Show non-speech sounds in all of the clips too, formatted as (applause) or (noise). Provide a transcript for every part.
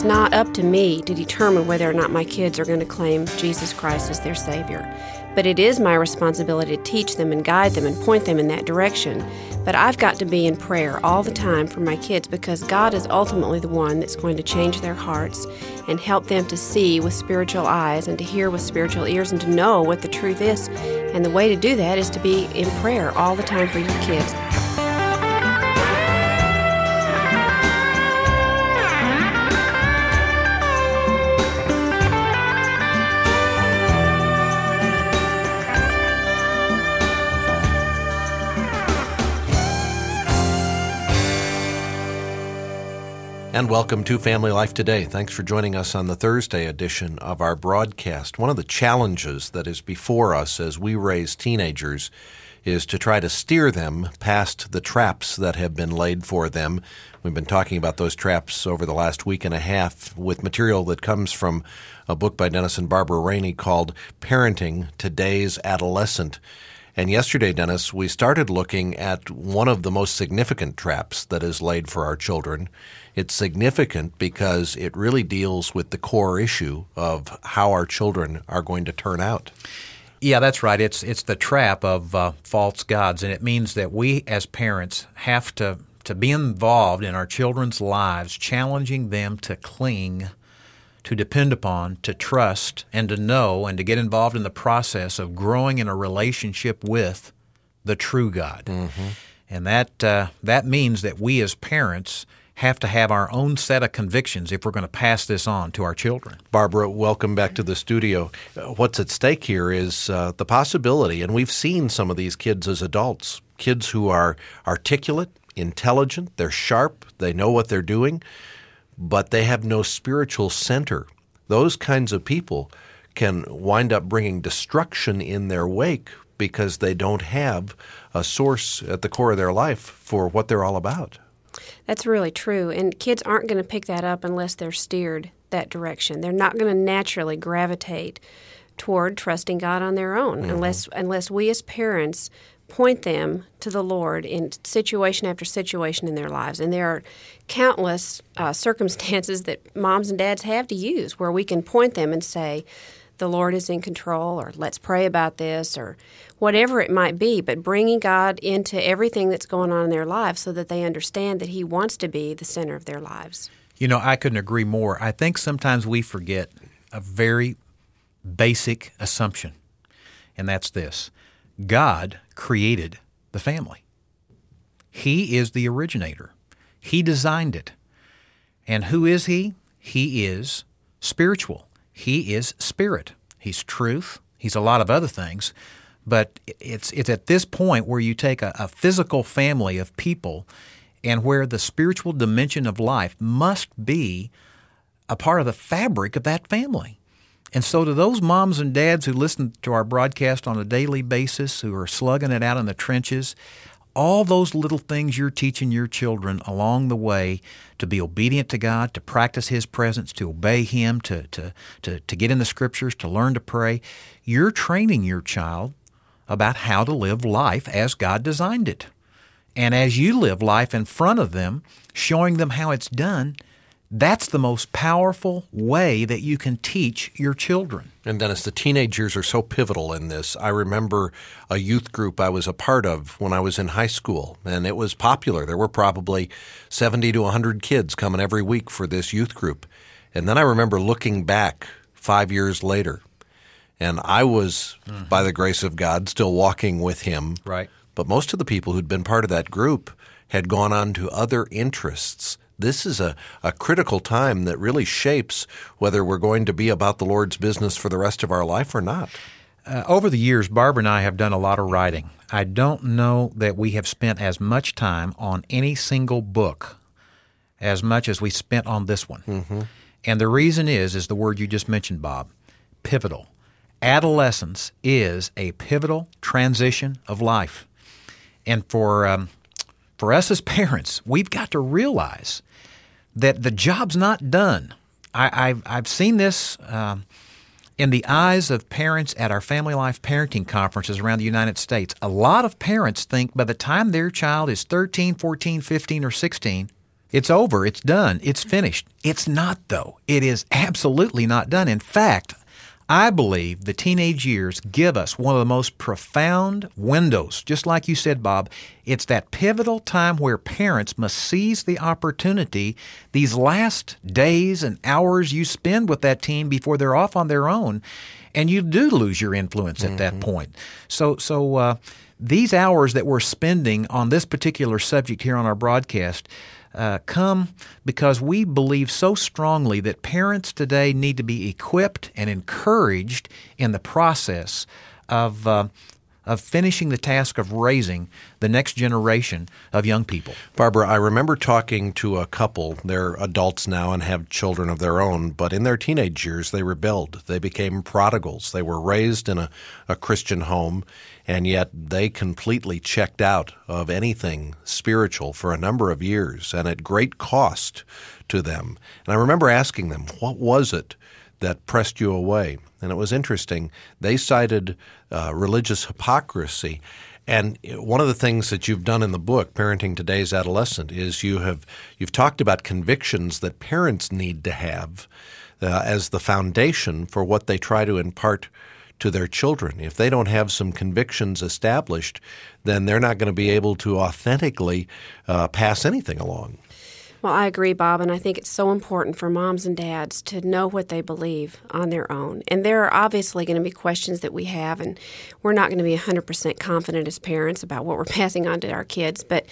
it's not up to me to determine whether or not my kids are going to claim Jesus Christ as their Savior. But it is my responsibility to teach them and guide them and point them in that direction. But I've got to be in prayer all the time for my kids because God is ultimately the one that's going to change their hearts and help them to see with spiritual eyes and to hear with spiritual ears and to know what the truth is. And the way to do that is to be in prayer all the time for your kids. And welcome to Family Life Today. Thanks for joining us on the Thursday edition of our broadcast. One of the challenges that is before us as we raise teenagers is to try to steer them past the traps that have been laid for them. We've been talking about those traps over the last week and a half with material that comes from a book by Dennis and Barbara Rainey called Parenting Today's Adolescent. And yesterday, Dennis, we started looking at one of the most significant traps that is laid for our children. It's significant because it really deals with the core issue of how our children are going to turn out. Yeah, that's right. It's it's the trap of uh, false gods, and it means that we as parents have to to be involved in our children's lives, challenging them to cling, to depend upon, to trust, and to know, and to get involved in the process of growing in a relationship with the true God. Mm-hmm. And that uh, that means that we as parents have to have our own set of convictions if we're going to pass this on to our children. Barbara, welcome back to the studio. Uh, what's at stake here is uh, the possibility, and we've seen some of these kids as adults, kids who are articulate, intelligent, they're sharp, they know what they're doing, but they have no spiritual center. Those kinds of people can wind up bringing destruction in their wake because they don't have a source at the core of their life for what they're all about. That's really true. And kids aren't going to pick that up unless they're steered that direction. They're not going to naturally gravitate toward trusting God on their own mm-hmm. unless unless we as parents point them to the Lord in situation after situation in their lives. And there are countless uh, (laughs) circumstances that moms and dads have to use where we can point them and say, the Lord is in control, or let's pray about this, or whatever it might be, but bringing God into everything that's going on in their lives so that they understand that He wants to be the center of their lives. You know, I couldn't agree more. I think sometimes we forget a very basic assumption, and that's this God created the family, He is the originator, He designed it. And who is He? He is spiritual. He is spirit. He's truth. He's a lot of other things. But it's, it's at this point where you take a, a physical family of people and where the spiritual dimension of life must be a part of the fabric of that family. And so, to those moms and dads who listen to our broadcast on a daily basis, who are slugging it out in the trenches, all those little things you're teaching your children along the way to be obedient to God, to practice His presence, to obey Him, to, to, to, to get in the Scriptures, to learn to pray, you're training your child about how to live life as God designed it. And as you live life in front of them, showing them how it's done, that's the most powerful way that you can teach your children. And Dennis, the teenagers are so pivotal in this. I remember a youth group I was a part of when I was in high school, and it was popular. There were probably 70 to 100 kids coming every week for this youth group. And then I remember looking back five years later, and I was, mm-hmm. by the grace of God, still walking with him. Right. But most of the people who'd been part of that group had gone on to other interests this is a, a critical time that really shapes whether we're going to be about the Lord's business for the rest of our life or not. Uh, over the years, Barbara and I have done a lot of writing. I don't know that we have spent as much time on any single book as much as we spent on this one. Mm-hmm. And the reason is is the word you just mentioned, Bob, pivotal. Adolescence is a pivotal transition of life, and for um, for us as (laughs) parents, we've got to realize that the job's not done. I, have I've seen this um, in the eyes of parents at our family life parenting conferences around the United States. A lot of parents think by the time their child is 13, 14, 15, or 16, It's over. It's done. It's finished. It's not, though. It is absolutely not done. In fact, I believe the teenage years give us one of the most profound windows. Just like you said, Bob, it's that pivotal time where parents must seize the opportunity these last days and hours you spend with that teen before they're off on their own. And you do lose your influence at mm-hmm. that point. So, so uh, these hours that we're spending on this particular subject here on our broadcast, uh, come because we believe so strongly that parents today need to be equipped and encouraged in the process of. Uh, of finishing the task of raising the next generation of young people. Barbara, I remember talking to a couple. They're adults now and have children of their own, but in their teenage years, they rebelled. They became prodigals. They were raised in a, a Christian home, and yet they completely checked out of anything spiritual for a number of years and at great cost to them. And I remember asking them, what was it that pressed you away? And it was interesting. They cited uh, religious hypocrisy. And one of the things that you've done in the book, Parenting Today's Adolescent, is you have you've talked about convictions that parents need to have uh, as the foundation for what they try to impart to their children. If they don't have some convictions established, then they're not going to be able to authentically uh, pass anything along. Well, I agree, Bob, and I think it's so important for moms and dads to know what they believe on their own. And there are obviously going to be questions that we have, and we're not going to be 100% confident as parents about what we're (laughs) passing on to our kids. But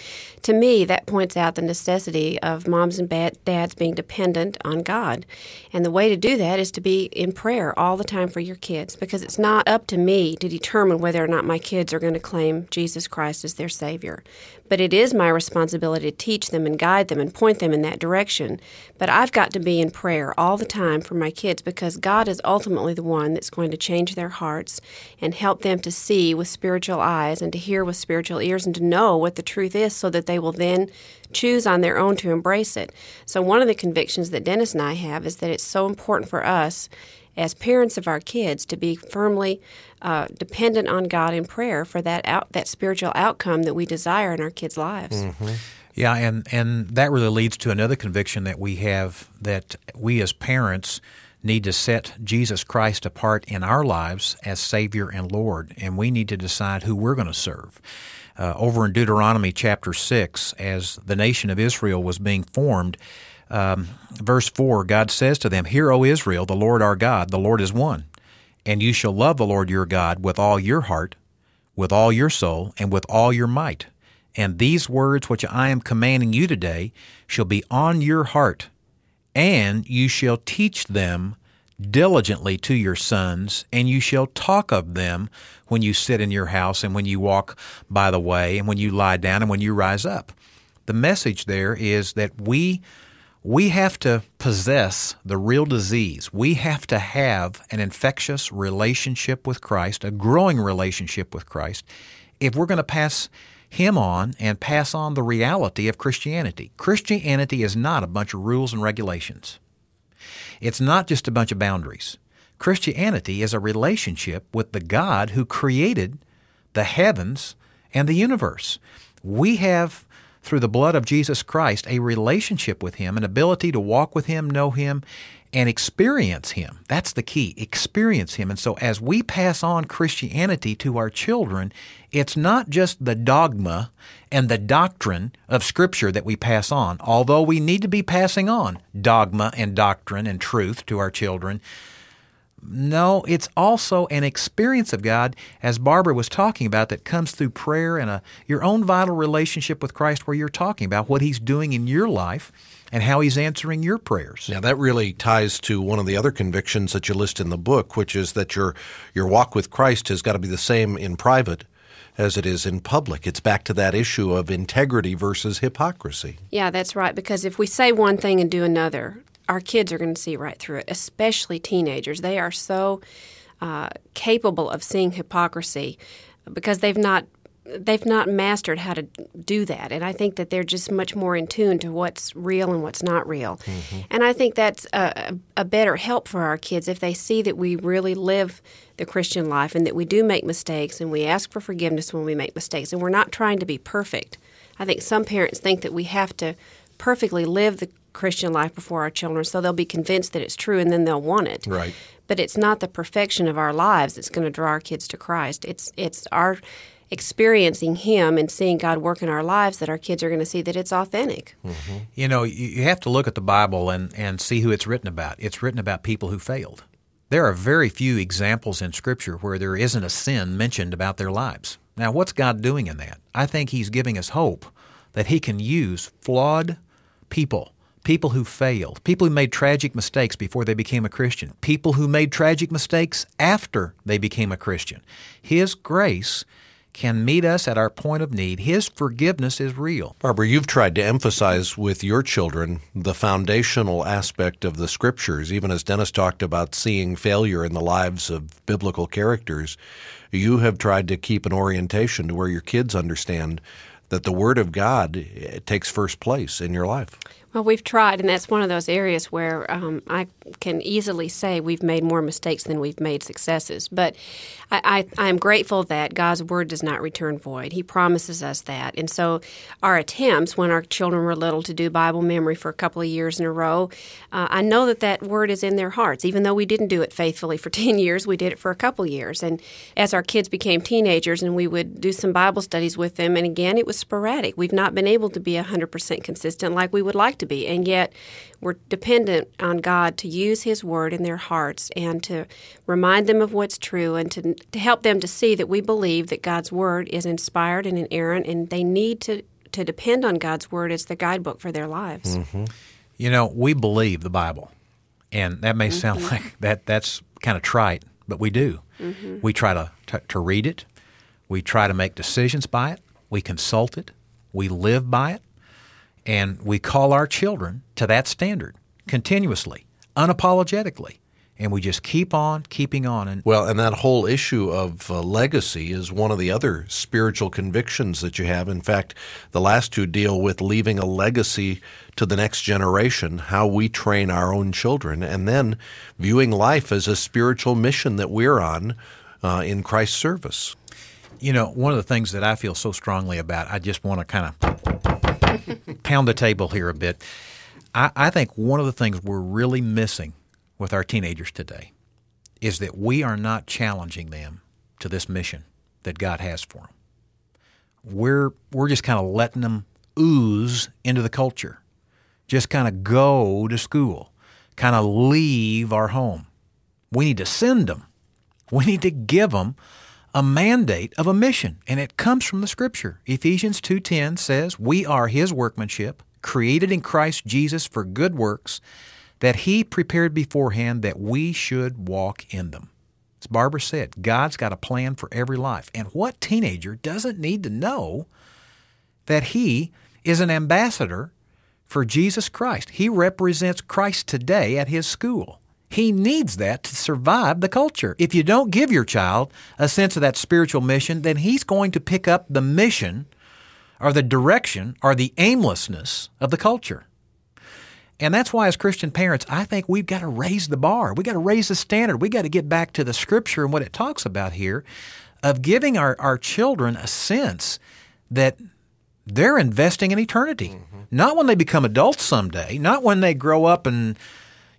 to me, that points out the necessity of moms and dads being dependent on God. And the way to do that is to be in prayer all the time for your kids, because it's not up to me to determine whether or not my kids are going to claim Jesus Christ as their Savior. But it is my responsibility to teach them and guide them and point them in that direction. But I've got to be in prayer all the time for my kids because God is ultimately the one that's going to change their hearts and help them to see with spiritual eyes and to hear with spiritual ears and to know what the truth is so that they will then choose on their own to embrace it. So, one of the convictions that Dennis and I have is that it's so important for us as parents of our kids to be firmly uh, dependent on God in prayer for that out, that spiritual outcome that we desire in our kids' lives. Mm-hmm. Yeah, and and that really leads to another conviction that we have that we as parents need to set Jesus Christ apart in our lives as Savior and Lord, and we need to decide who we're going to serve. Uh, over in Deuteronomy chapter 6, as the nation of Israel was being formed, um, verse 4, God says to them, Hear, O Israel, the Lord our God, the Lord is one. And you shall love the Lord your God with all your heart, with all your soul, and with all your might. And these words which I am commanding you today shall be on your heart, and you shall teach them diligently to your sons, and you shall talk of them when you sit in your house, and when you walk by the way, and when you lie down, and when you rise up. The message there is that we we have to possess the real disease. We have to have an infectious relationship with Christ, a growing relationship with Christ, if we're going to pass Him on and pass on the reality of Christianity. Christianity is not a bunch of rules and regulations, it's not just a bunch of boundaries. Christianity is a relationship with the God who created the heavens and the universe. We have through the blood of Jesus Christ, a relationship with Him, an ability to walk with Him, know Him, and experience Him. That's the key. Experience Him. And so as we pass on Christianity to our children, it's not just the dogma and the doctrine of Scripture that we pass on, although we need to be passing on dogma and doctrine and truth to our children. No, it's also an experience of God, as Barbara was talking about, that comes through prayer and a, your own vital relationship with Christ, where you're talking about what He's doing in your life and how He's answering your prayers. Now, that really ties to one of the other convictions that you list in the book, which is that your your walk with Christ has got to be the same in private as it is in public. It's back to that issue of integrity versus hypocrisy. Yeah, that's right. Because if we say one thing and do another, our kids are going to see right through it, especially teenagers. They are so uh, capable of seeing hypocrisy because they've not they've not mastered how to do that and i think that they're just much more in tune to what's real and what's not real mm-hmm. and i think that's a, a, better help for our kids if they see that we really live the christian life and that we do make mistakes and we ask for forgiveness when we make mistakes and we're not trying to be perfect i think some parents think that we have to perfectly live the Christian life before our children, so they'll be convinced that it's true and then they'll want it. Right. But it's not the perfection of our lives that's going to draw our kids to Christ. It's it's our experiencing Him and seeing God work in our lives that our kids are going to see that it's authentic. Mm-hmm. You know, you you have to look at the Bible and, and see who it's written about. It's written about people who failed. There are very few examples in Scripture where there isn't a sin mentioned about their lives. Now, what's God doing in that? I think He's giving us hope that He can use flawed people, people who failed, people who made tragic mistakes before they became a Christian, people who made tragic mistakes after they became a Christian. His grace can meet us at our point of need. His forgiveness is real. Barbara, you've tried to emphasize with your children the foundational aspect of the scriptures, even as Dennis talked about seeing failure in the lives of biblical characters. You have tried to keep an orientation to where your kids understand that the Word of God eh, takes first place in your life. Well, we've tried, and that's one of those areas where um, I can easily say we've made more mistakes than we've made successes. But I, I, am grateful that God's word does not return void. He promises us that. And so our attempts when our children were little to do Bible memory for a couple of years in a row, uh, I know that that word is in their hearts. Even though we didn't do it faithfully for (laughs) 10 years, we did it for a couple of years. And as our kids became teenagers and we would do some Bible studies with them, and again, it was sporadic. We've not been able to be 100% consistent like we would like to be. And yet, we're dependent on God to use His Word in their hearts and to remind them of what's true and to, to help them to see that we believe that God's Word is inspired and inerrant and they need to, to depend on God's Word as the guidebook for their lives. Mm-hmm. You know, we believe the Bible, and that may sound like that that's kind of trite, but we do. We try to, to, to read it, we try to make decisions by it, we consult it, we live by it, and we call our children to that standard continuously, unapologetically. And we just keep on keeping on. And Well, and that whole issue of uh, legacy is one of the other spiritual convictions that you have. In fact, the last two deal with leaving a legacy to the next generation, how we train our own children, and then viewing life as a spiritual mission that we're on uh, in Christ's service. You know, one of the things that I feel so strongly about, I just want to kind of pound the table here a bit. I, I think one of the things we're really missing with our teenagers today is that we are not challenging them to this mission that God has for them. We're we're just kind of letting them ooze into the culture, just kind of go to school, kind of leave our home. We need to send them. We need to give them a mandate of a mission, and it comes from the Scripture. Ephesians two ten says, "We are His workmanship, created in Christ Jesus for good works." that he prepared beforehand that we should walk in them. As Barbara said, God's got a plan for every life. And what teenager doesn't need to know that he is an ambassador for Jesus Christ? He represents Christ today at his school. He needs that to survive the culture. If you don't give your child a sense of that spiritual mission, then he's going to pick up the mission or the direction or the aimlessness of the culture. And that's why, as Christian parents, I think we've got to raise the bar. We've got to raise the standard. We've got to get back to the scripture and what it talks about here of giving our, our children a sense that they're investing in eternity. Mm-hmm. Not when they become adults someday, not when they grow up and,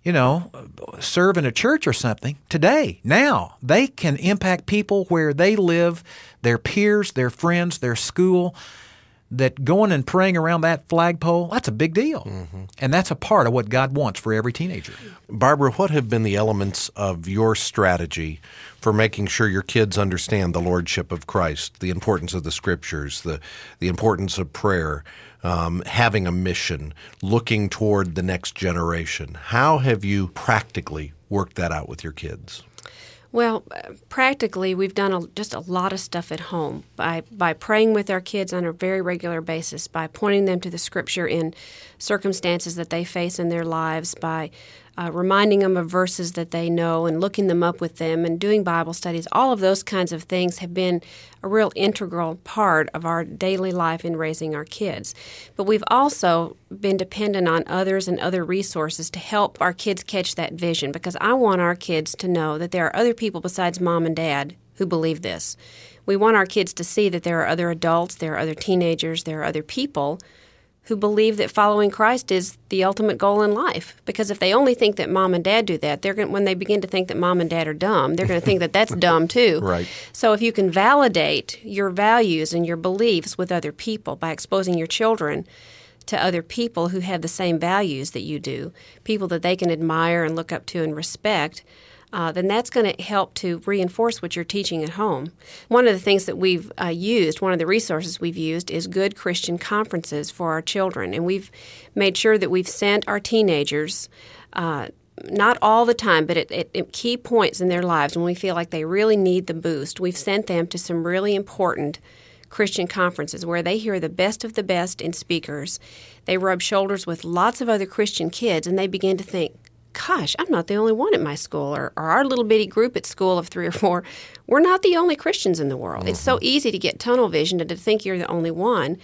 you know, serve in a church or something. Today, now, they can impact people where they live, their peers, their friends, their school that going and praying around that flagpole, that's a big deal. Mm-hmm. And that's a part of what God wants for every teenager. Barbara, what have been the elements of your strategy for making sure your kids understand the lordship of Christ, the importance of the scriptures, the, the importance of prayer, um, having a mission, looking toward the next generation? How have you practically worked that out with your kids? Well, practically, we've done a, just a lot of stuff at home by by praying with our kids on a very regular basis, by pointing them to the Scripture in circumstances that they face in their lives, by uh, reminding them of verses that they know and looking them up with them and doing Bible studies. All of those kinds of things have been a real integral part of our daily life in raising our kids. But we've also been dependent on others and other resources to help our kids catch that vision because I want our kids to know that there are other people besides mom and dad who believe this. We want our kids to see that there are other adults, there are other teenagers, there are other people who believe that following Christ is the ultimate goal in life. Because if they only think that mom and dad do that, they're going when they begin to think that mom and dad are dumb, they're going to think that that's (laughs) dumb too. Right. So if you can validate your values and your beliefs with other people by exposing your children to other people who have the same values that you do, people that they can admire and look up to and respect, uh, then that's going to help to reinforce what you're teaching at home. One of the things that we've uh, used, one of the resources we've used, is good Christian conferences for our children. And we've made sure that we've sent our teenagers. Uh, not all the time, but at, at, at, key points in their lives when we feel like they really need the boost, we've sent them to some really important Christian conferences where they hear the best of the best in speakers. They rub shoulders with lots of other Christian kids and they begin to think, gosh, I'm not the only one at my school, or, or, our little bitty group at school of three or four, we're not the only Christians in the world. Mm-hmm. It's so mm-hmm. easy to get tunnel vision and to think you're the only one.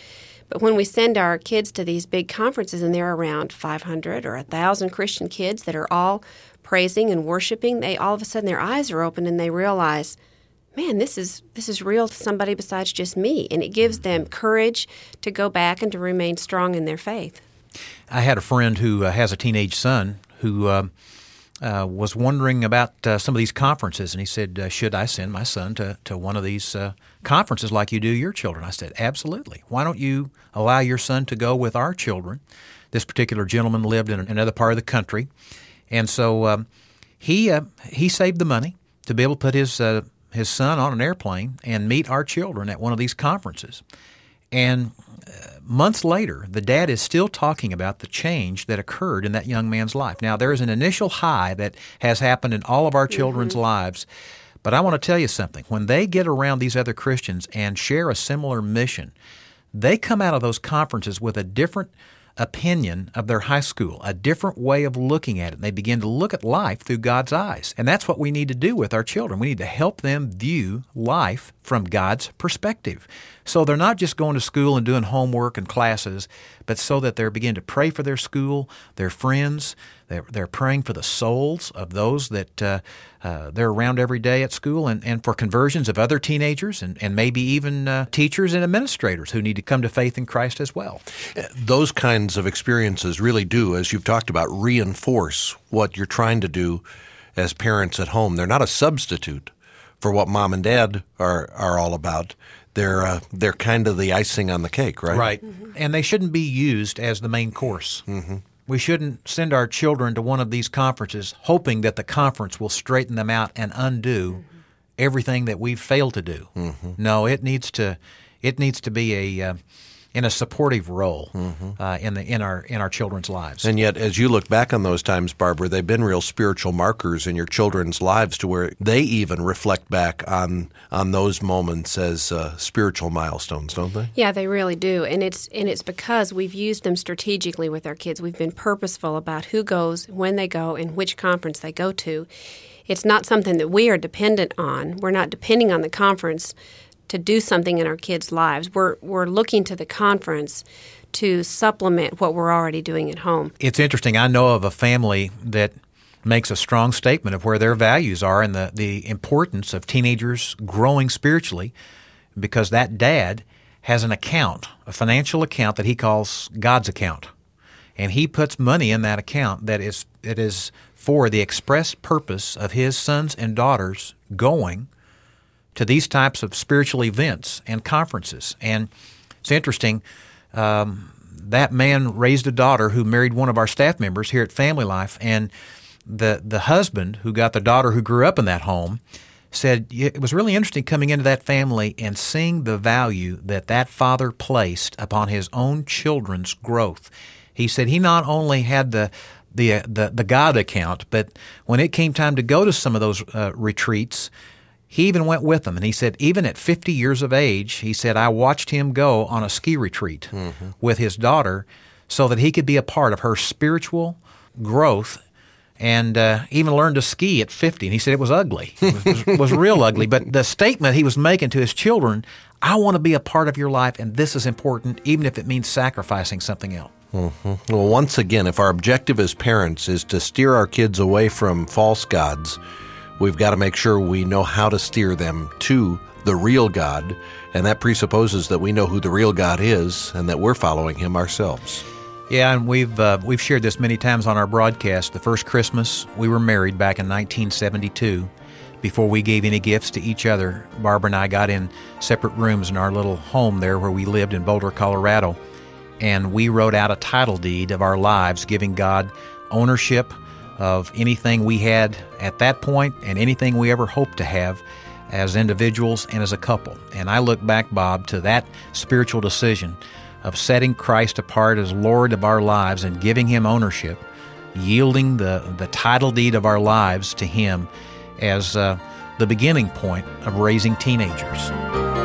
But when we send our kids to these big conferences and there are around 500 or 1,000 Christian kids that are all praising and worshiping, they all of a sudden their eyes are open and they realize, man, this is this is real to somebody besides just me, and it gives them courage to go back and to remain strong in their faith. I had a friend who uh, has a teenage son who uh, uh, was wondering about uh, some of these conferences, and he said, uh, "Should I send my son to, to one of these uh, conferences like you do your children?" I said, "Absolutely. Why don't you allow your son to go with our children?" This particular gentleman lived in another part of the country, and so um, he uh, he saved the money to be able to put his uh, his son on an airplane and meet our children at one of these conferences. And months later, the dad is still talking about the change that occurred in that young man's life. Now, there is an initial high that has happened in all of our children's mm-hmm. lives. But I want to tell you something. When they get around these other Christians and share a similar mission, they come out of those conferences with a different opinion of their high school, a different way of looking at it. They begin to look at life through God's eyes. And that's what we need to do with our children. We need to help them view life from God's perspective. So they're not just going to school and doing homework and classes, but so that they're beginning to pray for their school, their friends. They're, they're praying for the souls of those that uh, uh, they're around every day at school and, and for conversions of other teenagers and, and maybe even uh, teachers and administrators who need to come to faith in Christ as well. Those kinds of experiences really do, as you've talked about, reinforce what you're trying to do as parents at home. They're not a substitute for what mom and dad are, are all about they're uh, they're kind of the icing on the cake, right? Right, mm-hmm. and they shouldn't be used as the main course. Mm-hmm. We shouldn't send our children to one of these conferences hoping that the conference will straighten them out and undo mm-hmm. everything that we've failed to do. Mm-hmm. No, it needs to it needs to be a uh, in a supportive role mm-hmm. uh, in the in our in our children's lives. And yet, as you look back on those times, Barbara, they've been real spiritual markers in your children's lives, to where they even reflect back on on those moments as uh, spiritual milestones, don't they? Yeah, they really do, and it's and it's because we've used them strategically with our kids. We've been purposeful about who goes, when they go, and which conference they go to. It's not something that we are dependent on. We're not depending on the conference to do something in our kids' lives. We're we're looking to the conference to supplement what we're already doing at home. It's interesting. I know of a family that makes a strong statement of where their values are and the, the importance of teenagers growing spiritually because that dad has an account, a financial account that he calls God's account. And he puts money in that account that is it is for the express purpose of his sons and daughters going to these types of spiritual events and conferences. And it's interesting. Um, that man raised a daughter who married one of our staff members here at Family Life, and the the husband who got the daughter who grew up in that home said it was really interesting coming into that family and seeing the value that that father placed upon his own children's growth. He said he not only had the the the, the God account, but when it came time to go to some of those uh, retreats, he even went with them, and he said, even at 50 years of age, he said, I watched him go on a ski retreat mm-hmm. with his daughter so that he could be a part of her spiritual growth and uh, even learned to ski at 50. And he said it was ugly, it was, was, was real ugly. But the statement he was making to his children, I want to be a part of your life, and this is important, even if it means sacrificing something else. Mm-hmm. Well, once again, if our objective as parents is to steer our kids away from false gods, we've got to make sure we know how to steer them to the real God, and that presupposes that we know who the real God is and that we're following him ourselves. Yeah, and we've uh, we've shared this many times on our broadcast. The first Christmas we were married back in 1972. Before we gave any gifts to each other, Barbara and I got in separate rooms in our little home there where we lived in Boulder, Colorado, and we wrote out a title deed of our lives, giving God ownership of anything we had at that point and anything we ever hoped to have as individuals and as a couple. And I look back, Bob, to that spiritual decision of setting Christ apart as Lord of our lives and giving Him ownership, yielding the, the title deed of our lives to Him as uh, the beginning point of raising teenagers.